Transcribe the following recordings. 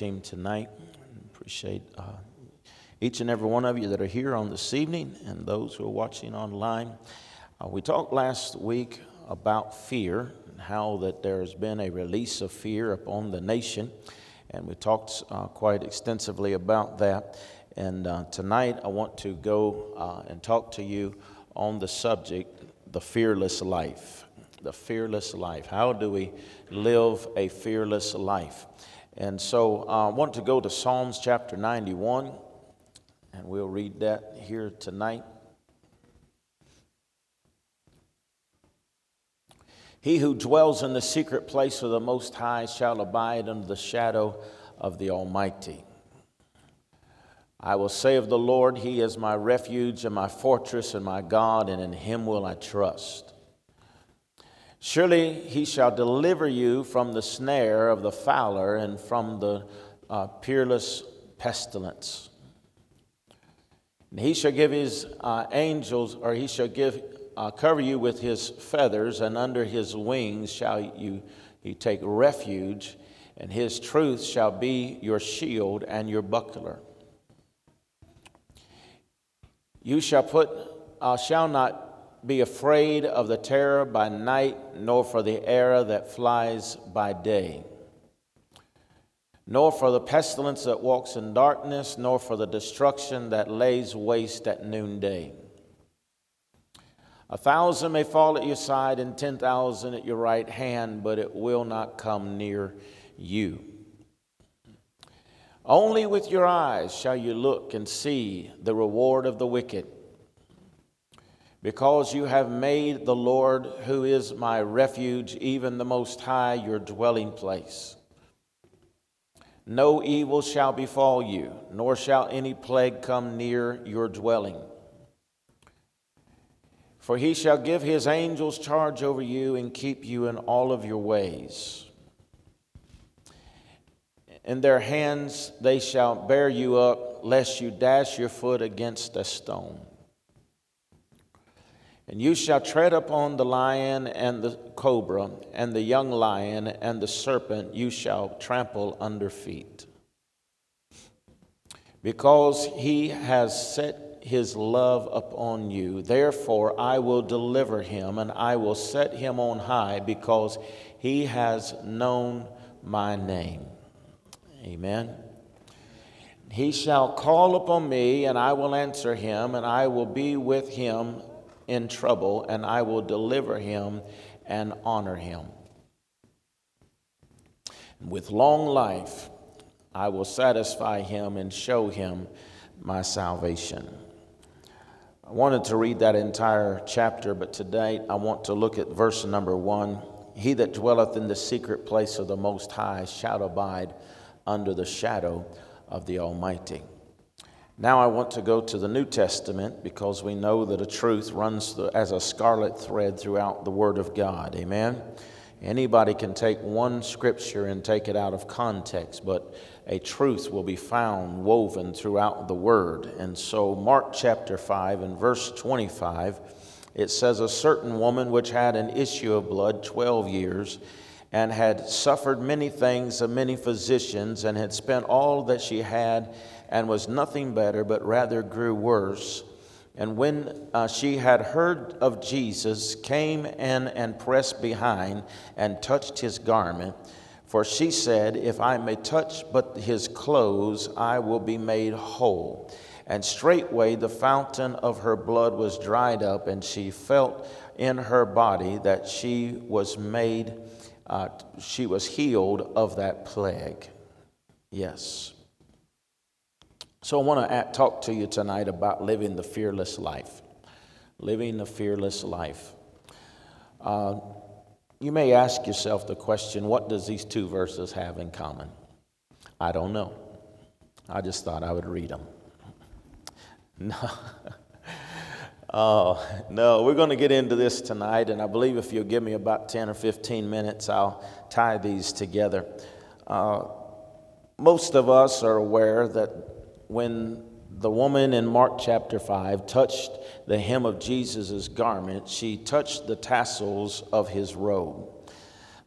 team tonight. Appreciate uh, each and every one of you that are here on this evening and those who are watching online. Uh, we talked last week about fear and how that there has been a release of fear upon the nation, and we talked uh, quite extensively about that. And uh, tonight I want to go uh, and talk to you on the subject, the fearless life. The fearless life. How do we live a fearless life? And so uh, I want to go to Psalms chapter 91 and we'll read that here tonight. He who dwells in the secret place of the Most High shall abide under the shadow of the Almighty. I will say of the Lord, He is my refuge and my fortress and my God, and in Him will I trust. Surely He shall deliver you from the snare of the fowler and from the uh, peerless pestilence. And he shall give his uh, angels, or he shall give, uh, cover you with his feathers, and under his wings shall you he take refuge, and his truth shall be your shield and your buckler. You shall put, uh, shall not be afraid of the terror by night, nor for the arrow that flies by day nor for the pestilence that walks in darkness, nor for the destruction that lays waste at noonday. A thousand may fall at your side and ten thousand at your right hand, but it will not come near you. Only with your eyes shall you look and see the reward of the wicked, because you have made the Lord, who is my refuge, even the Most High, your dwelling place. No evil shall befall you, nor shall any plague come near your dwelling. For he shall give his angels charge over you and keep you in all of your ways. In their hands they shall bear you up, lest you dash your foot against a stone. And you shall tread upon the lion and the cobra, and the young lion and the serpent you shall trample under feet. Because he has set his love upon you, therefore I will deliver him, and I will set him on high, because he has known my name. Amen. He shall call upon me, and I will answer him, and I will be with him in trouble, and I will deliver him and honor him. With long life, I will satisfy him and show him my salvation. I wanted to read that entire chapter, but today I want to look at verse number one. He that dwelleth in the secret place of the Most High shall abide under the shadow of the Almighty. Now I want to go to the New Testament because we know that a truth runs as a scarlet thread throughout the Word of God. Amen? Anybody can take one scripture and take it out of context, but a truth will be found woven throughout the Word. And so, Mark chapter 5 and verse 25, it says, A certain woman which had an issue of blood 12 years, and had suffered many things of many physicians, and had spent all that she had and was nothing better, but rather grew worse. And when uh, she had heard of Jesus, came in and pressed behind and touched his garment. For she said, If I may touch but his clothes, I will be made whole. And straightway the fountain of her blood was dried up, and she felt in her body that she was made, uh, she was healed of that plague. Yes. So I want to talk to you tonight about living the fearless life. Living the fearless life. Uh, you may ask yourself the question what does these two verses have in common? I don't know. I just thought I would read them. No. oh, no, we're going to get into this tonight, and I believe if you'll give me about 10 or 15 minutes, I'll tie these together. Uh, most of us are aware that when the woman in Mark chapter 5 touched the hem of Jesus' garment, she touched the tassels of his robe.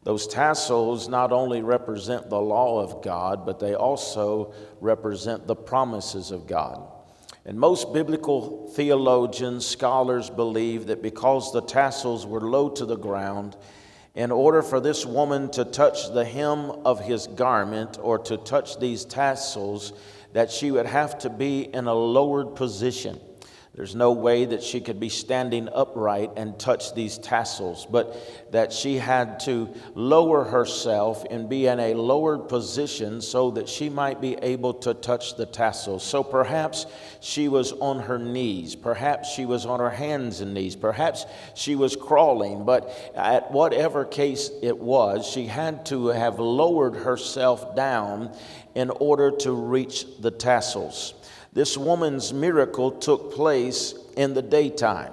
Those tassels not only represent the law of God, but they also represent the promises of God. And most biblical theologians, scholars believe that because the tassels were low to the ground, in order for this woman to touch the hem of his garment or to touch these tassels, that she would have to be in a lowered position. There's no way that she could be standing upright and touch these tassels, but that she had to lower herself and be in a lowered position so that she might be able to touch the tassels. So perhaps she was on her knees, perhaps she was on her hands and knees, perhaps she was crawling, but at whatever case it was, she had to have lowered herself down in order to reach the tassels. This woman's miracle took place in the daytime.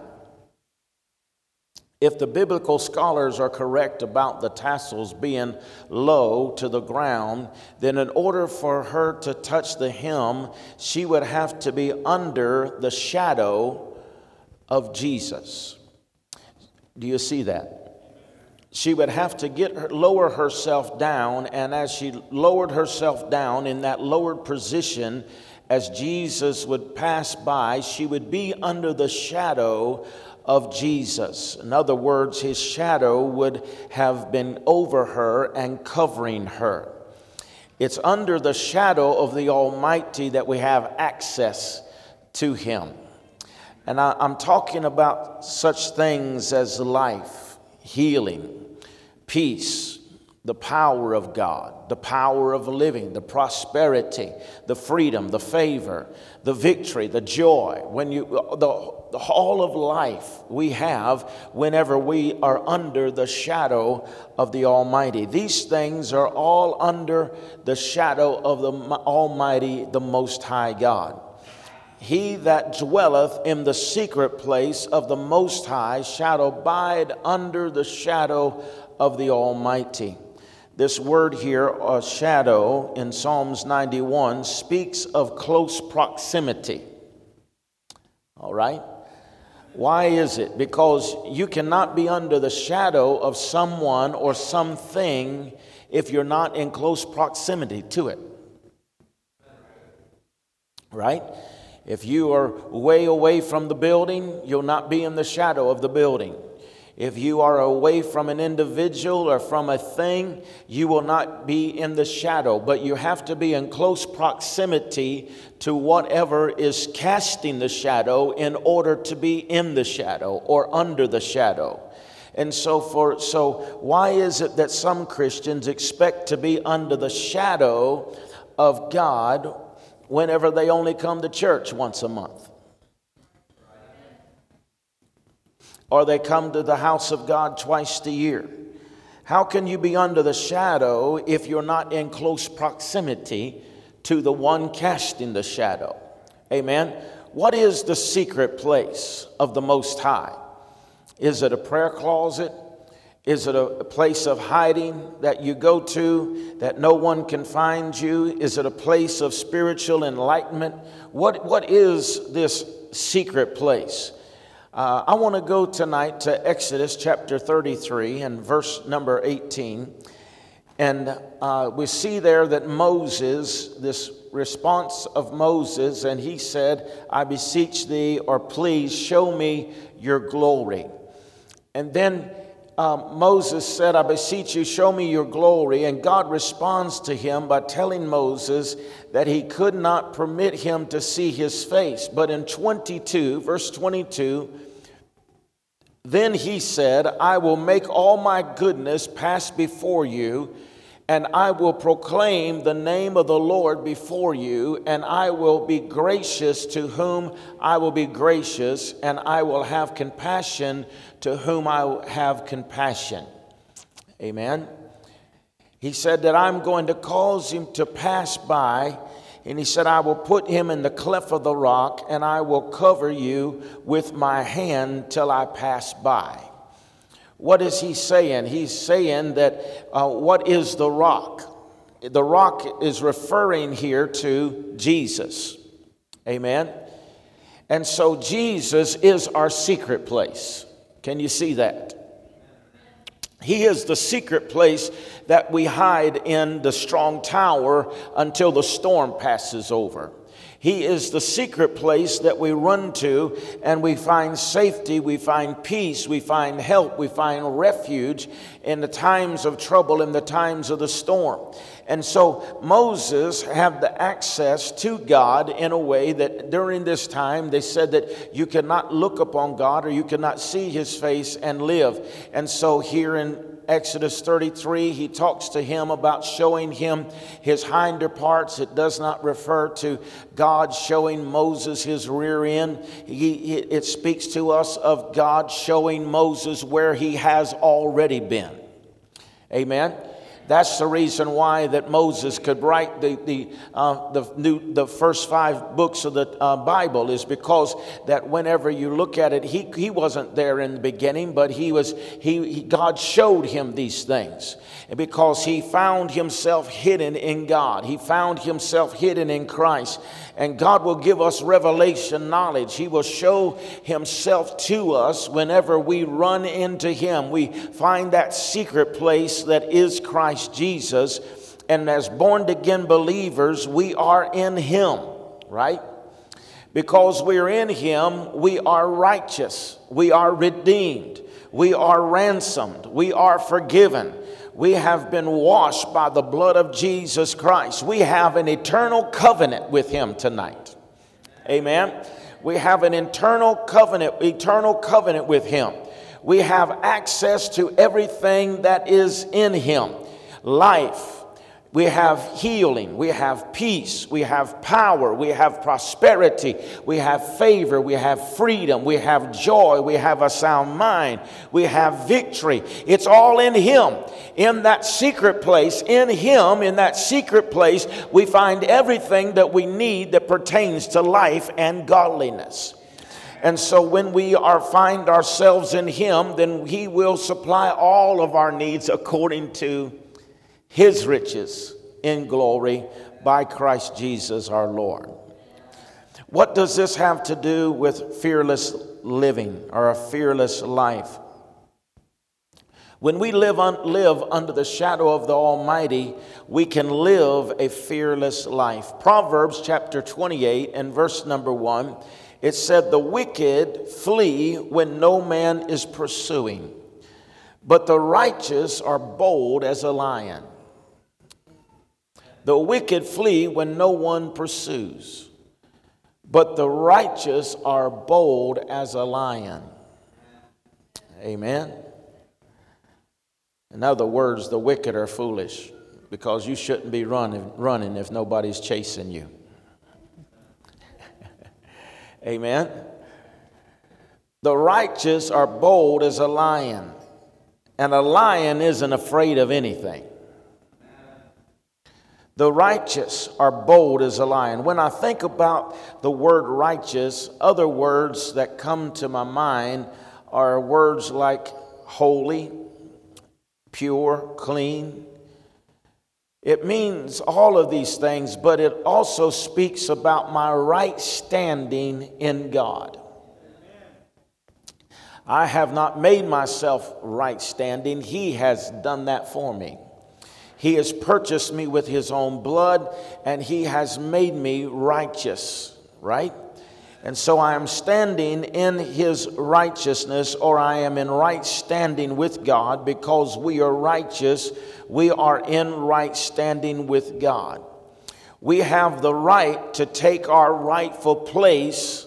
If the biblical scholars are correct about the tassels being low to the ground, then in order for her to touch the hem, she would have to be under the shadow of Jesus. Do you see that? She would have to get her, lower herself down, and as she lowered herself down in that lowered position, as Jesus would pass by, she would be under the shadow of Jesus. In other words, his shadow would have been over her and covering her. It's under the shadow of the Almighty that we have access to him. And I, am talking about such things as life, healing, peace, the power of God, the power of living, the prosperity, the freedom, the favor, the victory, the joy. When you, the, the all of life we have whenever we are under the shadow of the Almighty. These things are all under the shadow of the Almighty, the Most High God. He that dwelleth in the secret place of the Most High shall abide under the shadow of the Almighty. This word here, a shadow, in Psalms 91 speaks of close proximity. All right? Why is it? Because you cannot be under the shadow of someone or something if you're not in close proximity to it. Right? If you are way away from the building, you'll not be in the shadow of the building. If you are away from an individual or from a thing, you will not be in the shadow, but you have to be in close proximity to whatever is casting the shadow in order to be in the shadow or under the shadow. And so for so why is it that some Christians expect to be under the shadow of God whenever they only come to church once a month? or they come to the house of God twice a year. How can you be under the shadow if you're not in close proximity to the one casting the shadow? Amen. What is the secret place of the Most High? Is it a prayer closet? Is it a place of hiding that you go to that no one can find you? Is it a place of spiritual enlightenment? What, what is this secret place? Uh, I want to go tonight to Exodus chapter 33 and verse number 18. And uh, we see there that Moses, this response of Moses, and he said, I beseech thee, or please show me your glory. And then um, Moses said, I beseech you, show me your glory. And God responds to him by telling Moses that he could not permit him to see his face. But in 22, verse 22, then he said, I will make all my goodness pass before you, and I will proclaim the name of the Lord before you, and I will be gracious to whom I will be gracious, and I will have compassion to whom I have compassion. Amen. He said that I'm going to cause him to pass by and he said, I will put him in the cleft of the rock, and I will cover you with my hand till I pass by. What is he saying? He's saying that uh, what is the rock? The rock is referring here to Jesus. Amen. And so Jesus is our secret place. Can you see that? He is the secret place that we hide in the strong tower until the storm passes over. He is the secret place that we run to and we find safety, we find peace, we find help, we find refuge in the times of trouble, in the times of the storm. And so Moses had the access to God in a way that during this time they said that you cannot look upon God or you cannot see his face and live. And so here in Exodus 33, he talks to him about showing him his hinder parts. It does not refer to God showing Moses his rear end. He, it speaks to us of God showing Moses where he has already been. Amen. That's the reason why that Moses could write the, the, uh, the, new, the first five books of the uh, Bible is because that whenever you look at it, he, he wasn't there in the beginning, but he was, he, he God showed him these things. Because he found himself hidden in God, he found himself hidden in Christ. And God will give us revelation knowledge. He will show himself to us whenever we run into him. We find that secret place that is Christ Jesus. And as born again believers, we are in Him, right? Because we're in Him, we are righteous, we are redeemed, we are ransomed, we are forgiven. We have been washed by the blood of Jesus Christ. We have an eternal covenant with Him tonight. Amen. We have an eternal covenant, eternal covenant with Him. We have access to everything that is in Him life. We have healing, we have peace, we have power, we have prosperity, we have favor, we have freedom, we have joy, we have a sound mind, we have victory. It's all in Him. In that secret place, in Him, in that secret place, we find everything that we need that pertains to life and godliness. And so when we are find ourselves in him, then he will supply all of our needs according to his riches in glory by Christ Jesus our Lord. What does this have to do with fearless living or a fearless life? When we live, un- live under the shadow of the Almighty, we can live a fearless life. Proverbs chapter 28 and verse number 1, it said, The wicked flee when no man is pursuing, but the righteous are bold as a lion. The wicked flee when no one pursues, but the righteous are bold as a lion. Amen. In other words, the wicked are foolish because you shouldn't be running, running if nobody's chasing you. Amen. The righteous are bold as a lion, and a lion isn't afraid of anything. The righteous are bold as a lion. When I think about the word righteous, other words that come to my mind are words like holy, pure, clean. It means all of these things, but it also speaks about my right standing in God. I have not made myself right standing, He has done that for me. He has purchased me with his own blood and he has made me righteous, right? And so I am standing in his righteousness, or I am in right standing with God because we are righteous. We are in right standing with God. We have the right to take our rightful place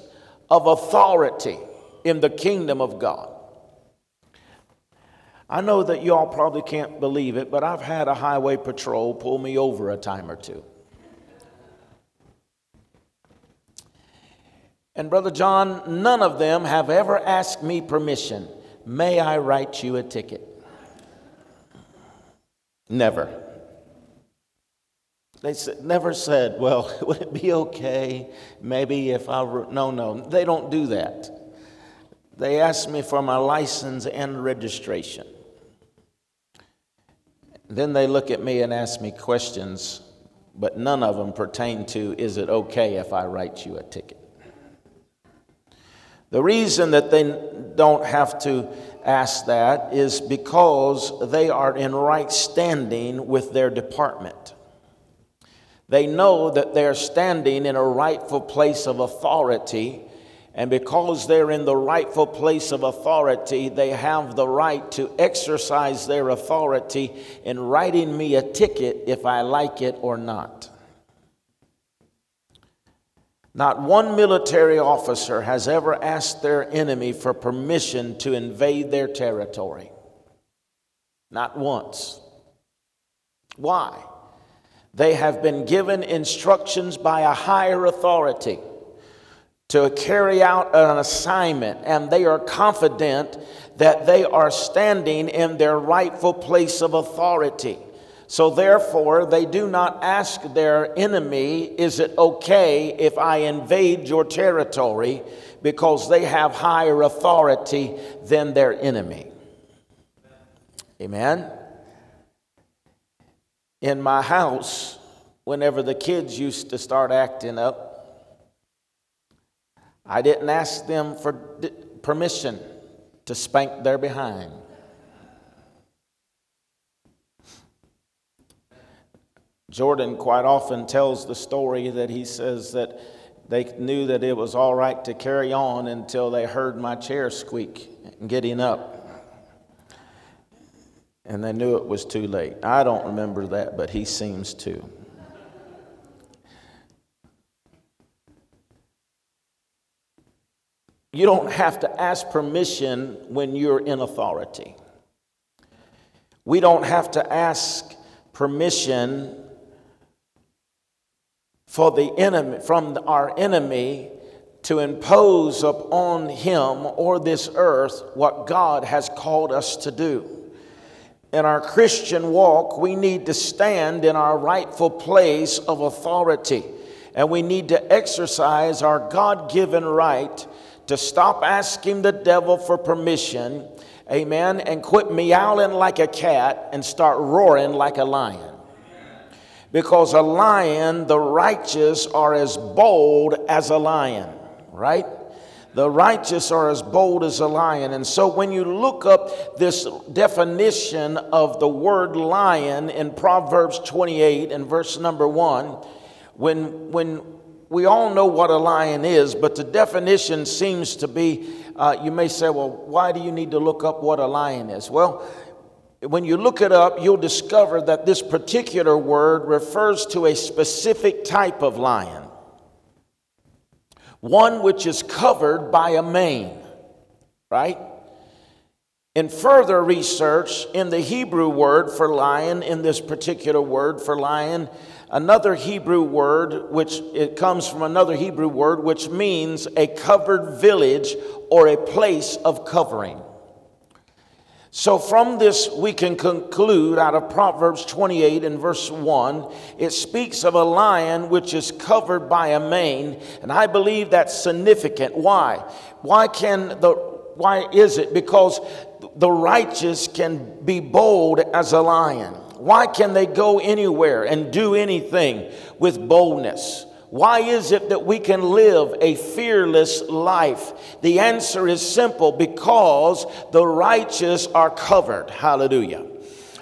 of authority in the kingdom of God. I know that y'all probably can't believe it, but I've had a highway patrol pull me over a time or two. And Brother John, none of them have ever asked me permission. May I write you a ticket? Never. They said, never said, well, would it be okay? Maybe if I. Re-? No, no, they don't do that. They asked me for my license and registration. Then they look at me and ask me questions, but none of them pertain to is it okay if I write you a ticket? The reason that they don't have to ask that is because they are in right standing with their department. They know that they're standing in a rightful place of authority, and because they're in the rightful place of authority, they have the right to exercise their authority in writing me a ticket if I like it or not. Not one military officer has ever asked their enemy for permission to invade their territory. Not once. Why? They have been given instructions by a higher authority to carry out an assignment, and they are confident that they are standing in their rightful place of authority. So therefore, they do not ask their enemy, Is it okay if I invade your territory? Because they have higher authority than their enemy. Amen. In my house, whenever the kids used to start acting up, I didn't ask them for permission to spank their behind. Jordan quite often tells the story that he says that they knew that it was all right to carry on until they heard my chair squeak and getting up. And they knew it was too late. I don't remember that, but he seems to. You don't have to ask permission when you're in authority. We don't have to ask permission for the enemy from our enemy to impose upon him or this earth what God has called us to do. In our Christian walk, we need to stand in our rightful place of authority, and we need to exercise our God given right to stop asking the devil for permission, amen, and quit meowing like a cat and start roaring like a lion. Because a lion, the righteous are as bold as a lion, right? The righteous are as bold as a lion. And so when you look up this definition of the word lion in Proverbs 28 and verse number one, when, when we all know what a lion is, but the definition seems to be, uh, you may say, well, why do you need to look up what a lion is? Well, when you look it up, you'll discover that this particular word refers to a specific type of lion, one which is covered by a mane, right? In further research in the Hebrew word for lion, in this particular word for lion, another Hebrew word, which it comes from another Hebrew word, which means a covered village or a place of covering. So, from this, we can conclude out of Proverbs 28 and verse 1, it speaks of a lion which is covered by a mane, and I believe that's significant. Why? Why can the why is it? Because the righteous can be bold as a lion. Why can they go anywhere and do anything with boldness? Why is it that we can live a fearless life? The answer is simple because the righteous are covered. Hallelujah.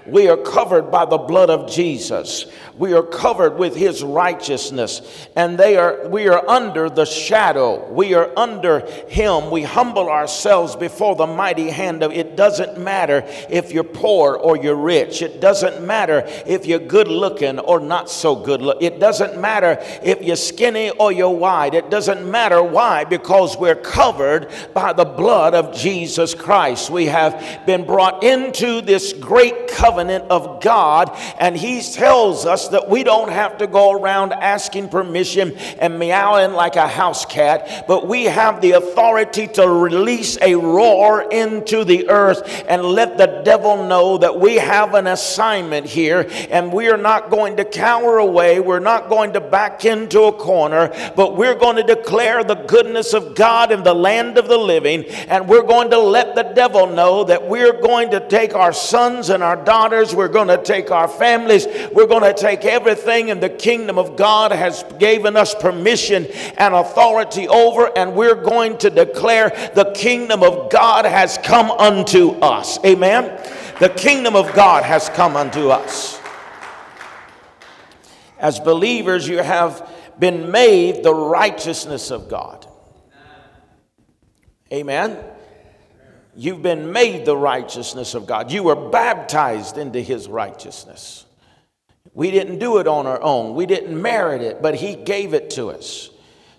We are covered by the blood of Jesus. We are covered with his righteousness and they are we are under the shadow. We are under him. We humble ourselves before the mighty hand of it doesn't matter if you're poor or you're rich. It doesn't matter if you're good looking or not so good. It doesn't matter if you're skinny or you're wide. It doesn't matter why because we're covered by the blood of Jesus Christ. We have been brought into this great covenant of God and he tells us us that we don't have to go around asking permission and meowing like a house cat, but we have the authority to release a roar into the earth and let the devil know that we have an assignment here and we are not going to cower away. We're not going to back into a corner, but we're going to declare the goodness of God in the land of the living and we're going to let the devil know that we're going to take our sons and our daughters daughters. We're going to take our families. We're going to take everything and the kingdom of God has given us permission and authority over and we're going to declare the kingdom of God has come unto us. Amen. The kingdom of God has come unto us. As believers, you have been made the righteousness of God. Amen. You've been made the righteousness of God. You were baptized into his righteousness. We didn't do it on our own. We didn't merit it, but he gave it to us.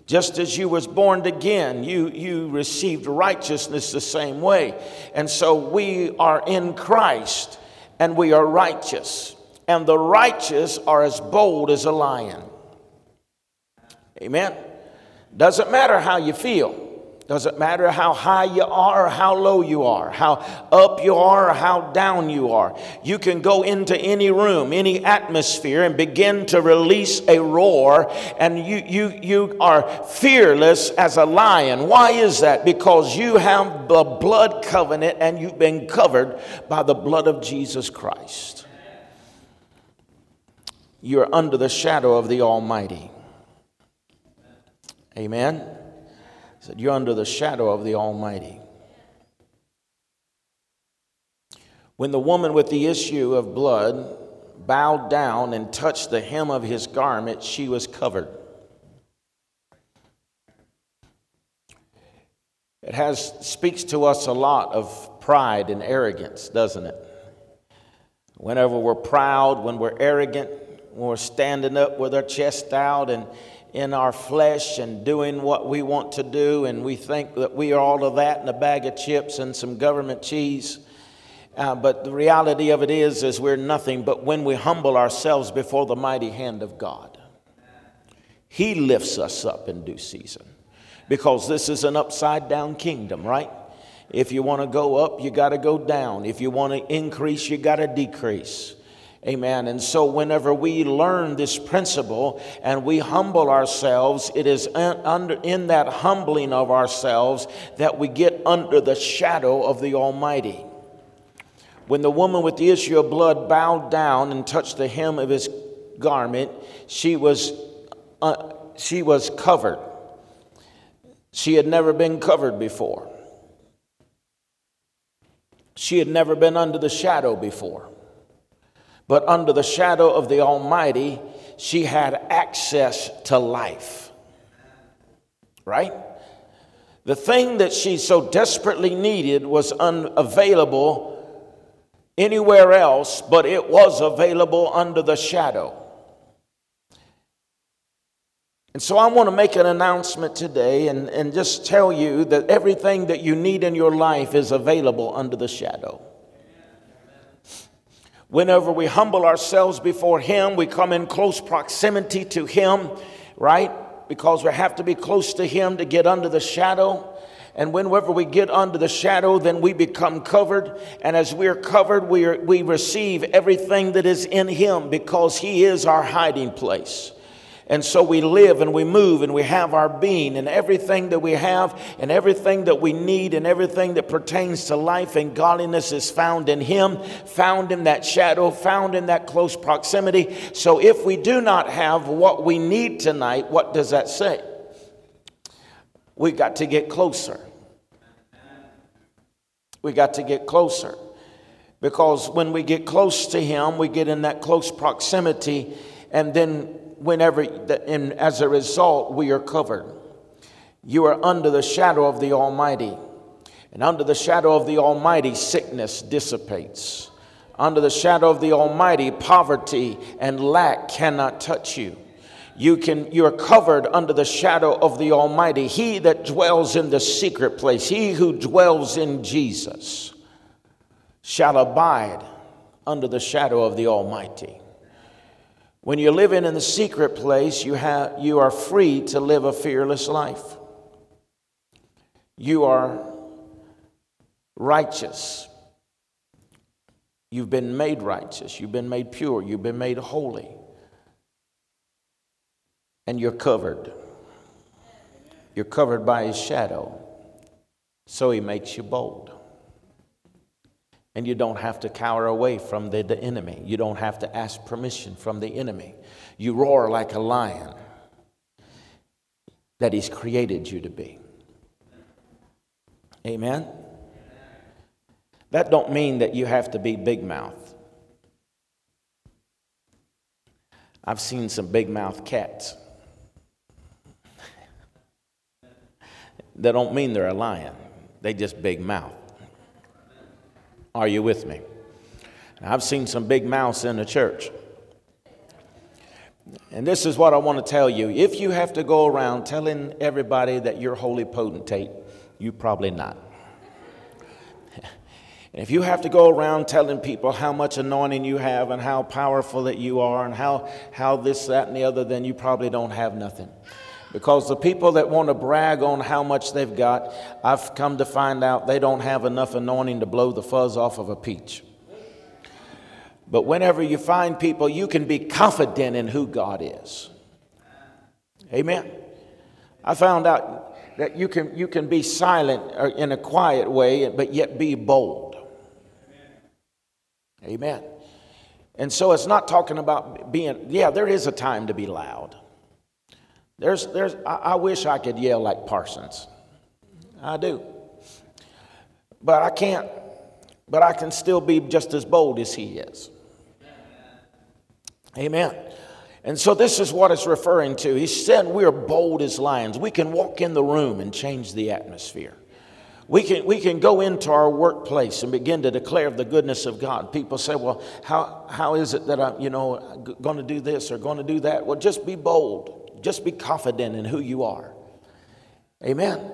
Just as you was born again, you, you received righteousness the same way. And so we are in Christ and we are righteous. And the righteous are as bold as a lion. Amen. Doesn't matter how you feel. Doesn't matter how high you are or how low you are, how up you are or how down you are. You can go into any room, any atmosphere, and begin to release a roar, and you, you, you are fearless as a lion. Why is that? Because you have the blood covenant and you've been covered by the blood of Jesus Christ. You're under the shadow of the Almighty. Amen said, You're under the shadow of the Almighty. When the woman with the issue of blood bowed down and touched the hem of his garment, she was covered. It has speaks to us a lot of pride and arrogance, doesn't it? Whenever we're proud, when we're arrogant, when we're standing up with our chest out and in our flesh and doing what we want to do, and we think that we are all of that in a bag of chips and some government cheese. Uh, but the reality of it is, is we're nothing but when we humble ourselves before the mighty hand of God. He lifts us up in due season because this is an upside down kingdom, right? If you want to go up, you got to go down. If you want to increase, you got to decrease. Amen. And so, whenever we learn this principle and we humble ourselves, it is under, in that humbling of ourselves that we get under the shadow of the Almighty. When the woman with the issue of blood bowed down and touched the hem of his garment, she was, uh, she was covered. She had never been covered before. She had never been under the shadow before. But under the shadow of the Almighty, she had access to life. Right? The thing that she so desperately needed was unavailable anywhere else, but it was available under the shadow. And so I want to make an announcement today and, and just tell you that everything that you need in your life is available under the shadow. Whenever we humble ourselves before Him, we come in close proximity to Him, right? Because we have to be close to Him to get under the shadow. And whenever we get under the shadow, then we become covered. And as we're covered, we, are, we receive everything that is in Him because He is our hiding place. And so we live and we move and we have our being and everything that we have and everything that we need and everything that pertains to life and godliness is found in Him, found in that shadow, found in that close proximity. So if we do not have what we need tonight, what does that say? We got to get closer. We got to get closer. Because when we get close to Him, we get in that close proximity, and then whenever, and as a result, we are covered. You are under the shadow of the Almighty. And under the shadow of the Almighty, sickness dissipates. Under the shadow of the Almighty, poverty and lack cannot touch you. You can you are covered under the shadow of the Almighty. He that dwells in the secret place, he who dwells in Jesus, shall abide under the shadow of the Almighty. When you're living in the secret place, you, have, you are free to live a fearless life. You are righteous. You've been made righteous. You've been made pure. You've been made holy. And you're covered. You're covered by his shadow. So he makes you bold. And you don't have to cower away from the, the enemy. You don't have to ask permission from the enemy. You roar like a lion that he's created you to be. Amen. That don't mean that you have to be big mouth. I've seen some big mouth cats. that don't mean they're a lion. They just big mouth. Are you with me? I've seen some big mouths in the church. And this is what I want to tell you. If you have to go around telling everybody that you're holy potentate, you probably not. And if you have to go around telling people how much anointing you have and how powerful that you are and how, how this, that, and the other, then you probably don't have nothing. Because the people that want to brag on how much they've got, I've come to find out they don't have enough anointing to blow the fuzz off of a peach. But whenever you find people, you can be confident in who God is. Amen. I found out that you can, you can be silent uh, in a quiet way, but yet be bold. Amen. And so it's not talking about being, yeah, there is a time to be loud. There's, there's, I, I wish I could yell like Parsons. I do. But I can't, but I can still be just as bold as he is. Amen. And so this is what it's referring to. He said we're bold as lions. We can walk in the room and change the atmosphere. We can, we can go into our workplace and begin to declare the goodness of God. People say, well, how, how is it that I'm, you know, going to do this or going to do that? Well, just be bold. Just be confident in who you are. Amen.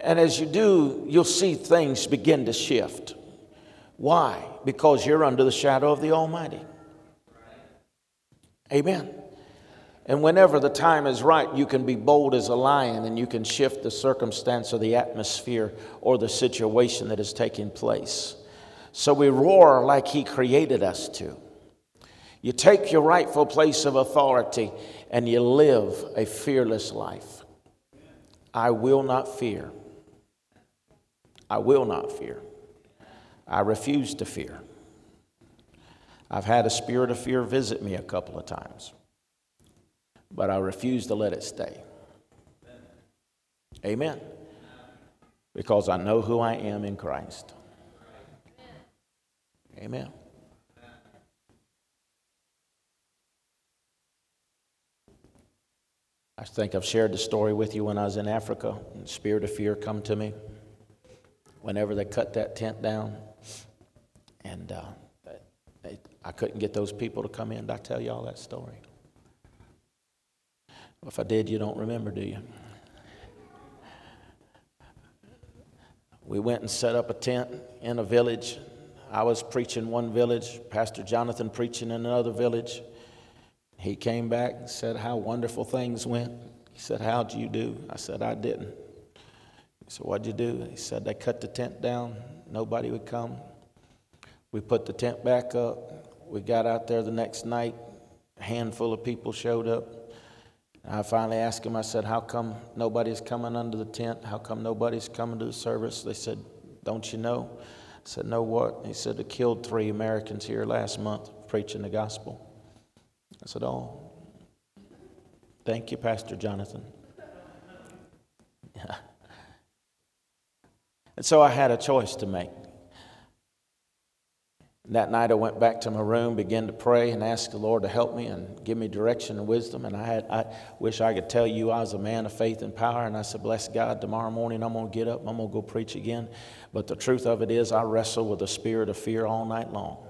And as you do, you'll see things begin to shift. Why? Because you're under the shadow of the Almighty. Amen. And whenever the time is right, you can be bold as a lion and you can shift the circumstance or the atmosphere or the situation that is taking place. So we roar like He created us to. You take your rightful place of authority and you live a fearless life. I will not fear. I will not fear. I refuse to fear. I've had a spirit of fear visit me a couple of times but I refuse to let it stay. Amen. Because I know who I am in Christ. Amen. I think I've shared the story with you when I was in Africa. And spirit of fear come to me whenever they cut that tent down, and uh, they, I couldn't get those people to come in. Did I tell you all that story? If I did, you don't remember, do you? We went and set up a tent in a village. I was preaching one village, Pastor Jonathan preaching in another village. He came back and said how wonderful things went. He said, How'd you do? I said, I didn't. He said, What'd you do? He said, They cut the tent down. Nobody would come. We put the tent back up. We got out there the next night. A handful of people showed up. I finally asked him, I said, How come nobody's coming under the tent? How come nobody's coming to the service? They said, Don't you know? I said, No, what? He said, They killed three Americans here last month preaching the gospel. I said, Oh, thank you, Pastor Jonathan. and so I had a choice to make. That night I went back to my room, began to pray and ask the Lord to help me and give me direction and wisdom. And I had I wish I could tell you I was a man of faith and power. And I said, Bless God, tomorrow morning I'm gonna get up, I'm gonna go preach again. But the truth of it is I wrestled with a spirit of fear all night long.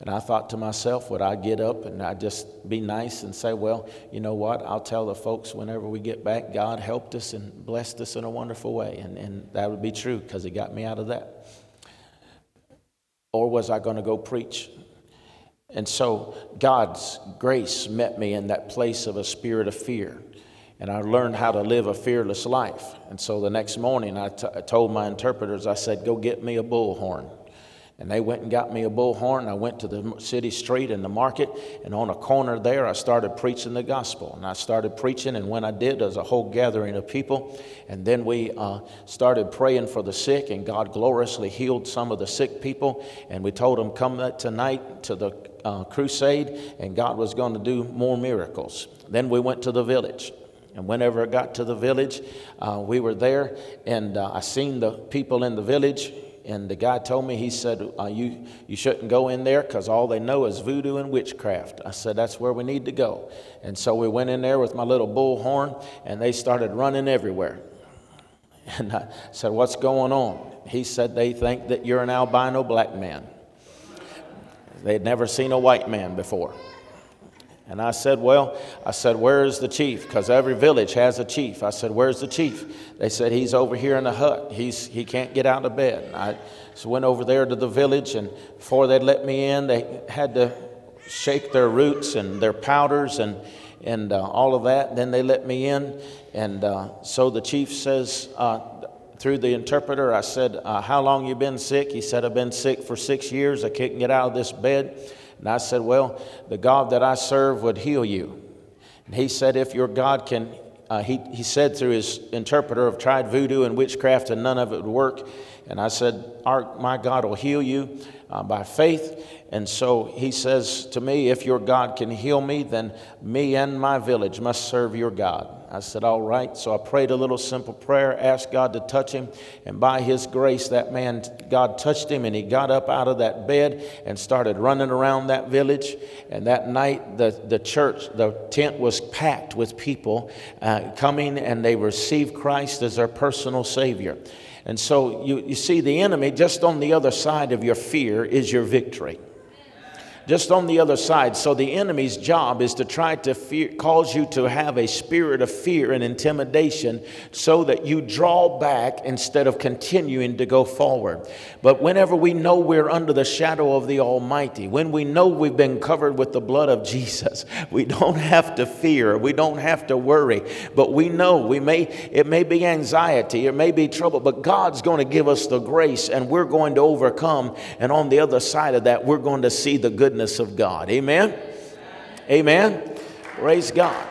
And I thought to myself, would I get up and I just be nice and say, well, you know what? I'll tell the folks whenever we get back, God helped us and blessed us in a wonderful way. And, and that would be true because He got me out of that or was I going to go preach? And so God's grace met me in that place of a spirit of fear. And I learned how to live a fearless life. And so the next morning, I, t- I told my interpreters, I said, Go get me a bullhorn. And they went and got me a bullhorn. I went to the city street in the market, and on a corner there, I started preaching the gospel. And I started preaching, and when I did, there was a whole gathering of people. And then we uh, started praying for the sick, and God gloriously healed some of the sick people. And we told them, Come tonight to the uh, crusade, and God was going to do more miracles. Then we went to the village. And whenever I got to the village, uh, we were there, and uh, I seen the people in the village and the guy told me, he said, uh, you, you shouldn't go in there because all they know is voodoo and witchcraft. I said, That's where we need to go. And so we went in there with my little bullhorn, and they started running everywhere. And I said, What's going on? He said, They think that you're an albino black man. They'd never seen a white man before. And I said, Well, I said, Where's the chief? Because every village has a chief. I said, Where's the chief? They said, He's over here in the hut. He's, he can't get out of bed. I so went over there to the village, and before they'd let me in, they had to shake their roots and their powders and, and uh, all of that. Then they let me in. And uh, so the chief says, uh, through the interpreter, I said, uh, How long you been sick? He said, I've been sick for six years. I can't get out of this bed. And I said, Well, the God that I serve would heal you. And he said, If your God can, uh, he, he said through his interpreter, I've tried voodoo and witchcraft and none of it would work. And I said, Our, My God will heal you uh, by faith. And so he says to me, If your God can heal me, then me and my village must serve your God. I said, All right. So I prayed a little simple prayer, asked God to touch him. And by his grace, that man, God touched him, and he got up out of that bed and started running around that village. And that night, the, the church, the tent was packed with people uh, coming, and they received Christ as their personal Savior. And so you, you see, the enemy just on the other side of your fear is your victory just on the other side. So the enemy's job is to try to fear, cause you to have a spirit of fear and intimidation so that you draw back instead of continuing to go forward. But whenever we know we're under the shadow of the Almighty, when we know we've been covered with the blood of Jesus, we don't have to fear, we don't have to worry, but we know we may, it may be anxiety, it may be trouble, but God's going to give us the grace and we're going to overcome. And on the other side of that, we're going to see the good goodness of God. Amen? Amen? Praise God.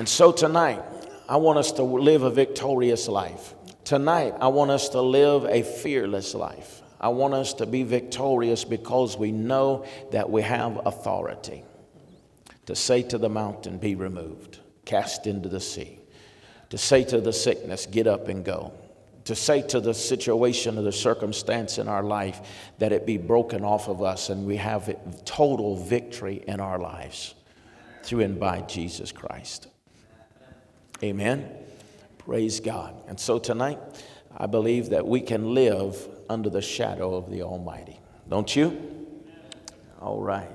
And so tonight, I want us to live a victorious life. Tonight, I want us to live a fearless life. I want us to be victorious because we know that we have authority to say to the mountain, Be removed, cast into the sea, to say to the sickness, Get up and go to say to the situation or the circumstance in our life that it be broken off of us and we have total victory in our lives through and by Jesus Christ. Amen. Praise God. And so tonight, I believe that we can live under the shadow of the Almighty. Don't you? All right.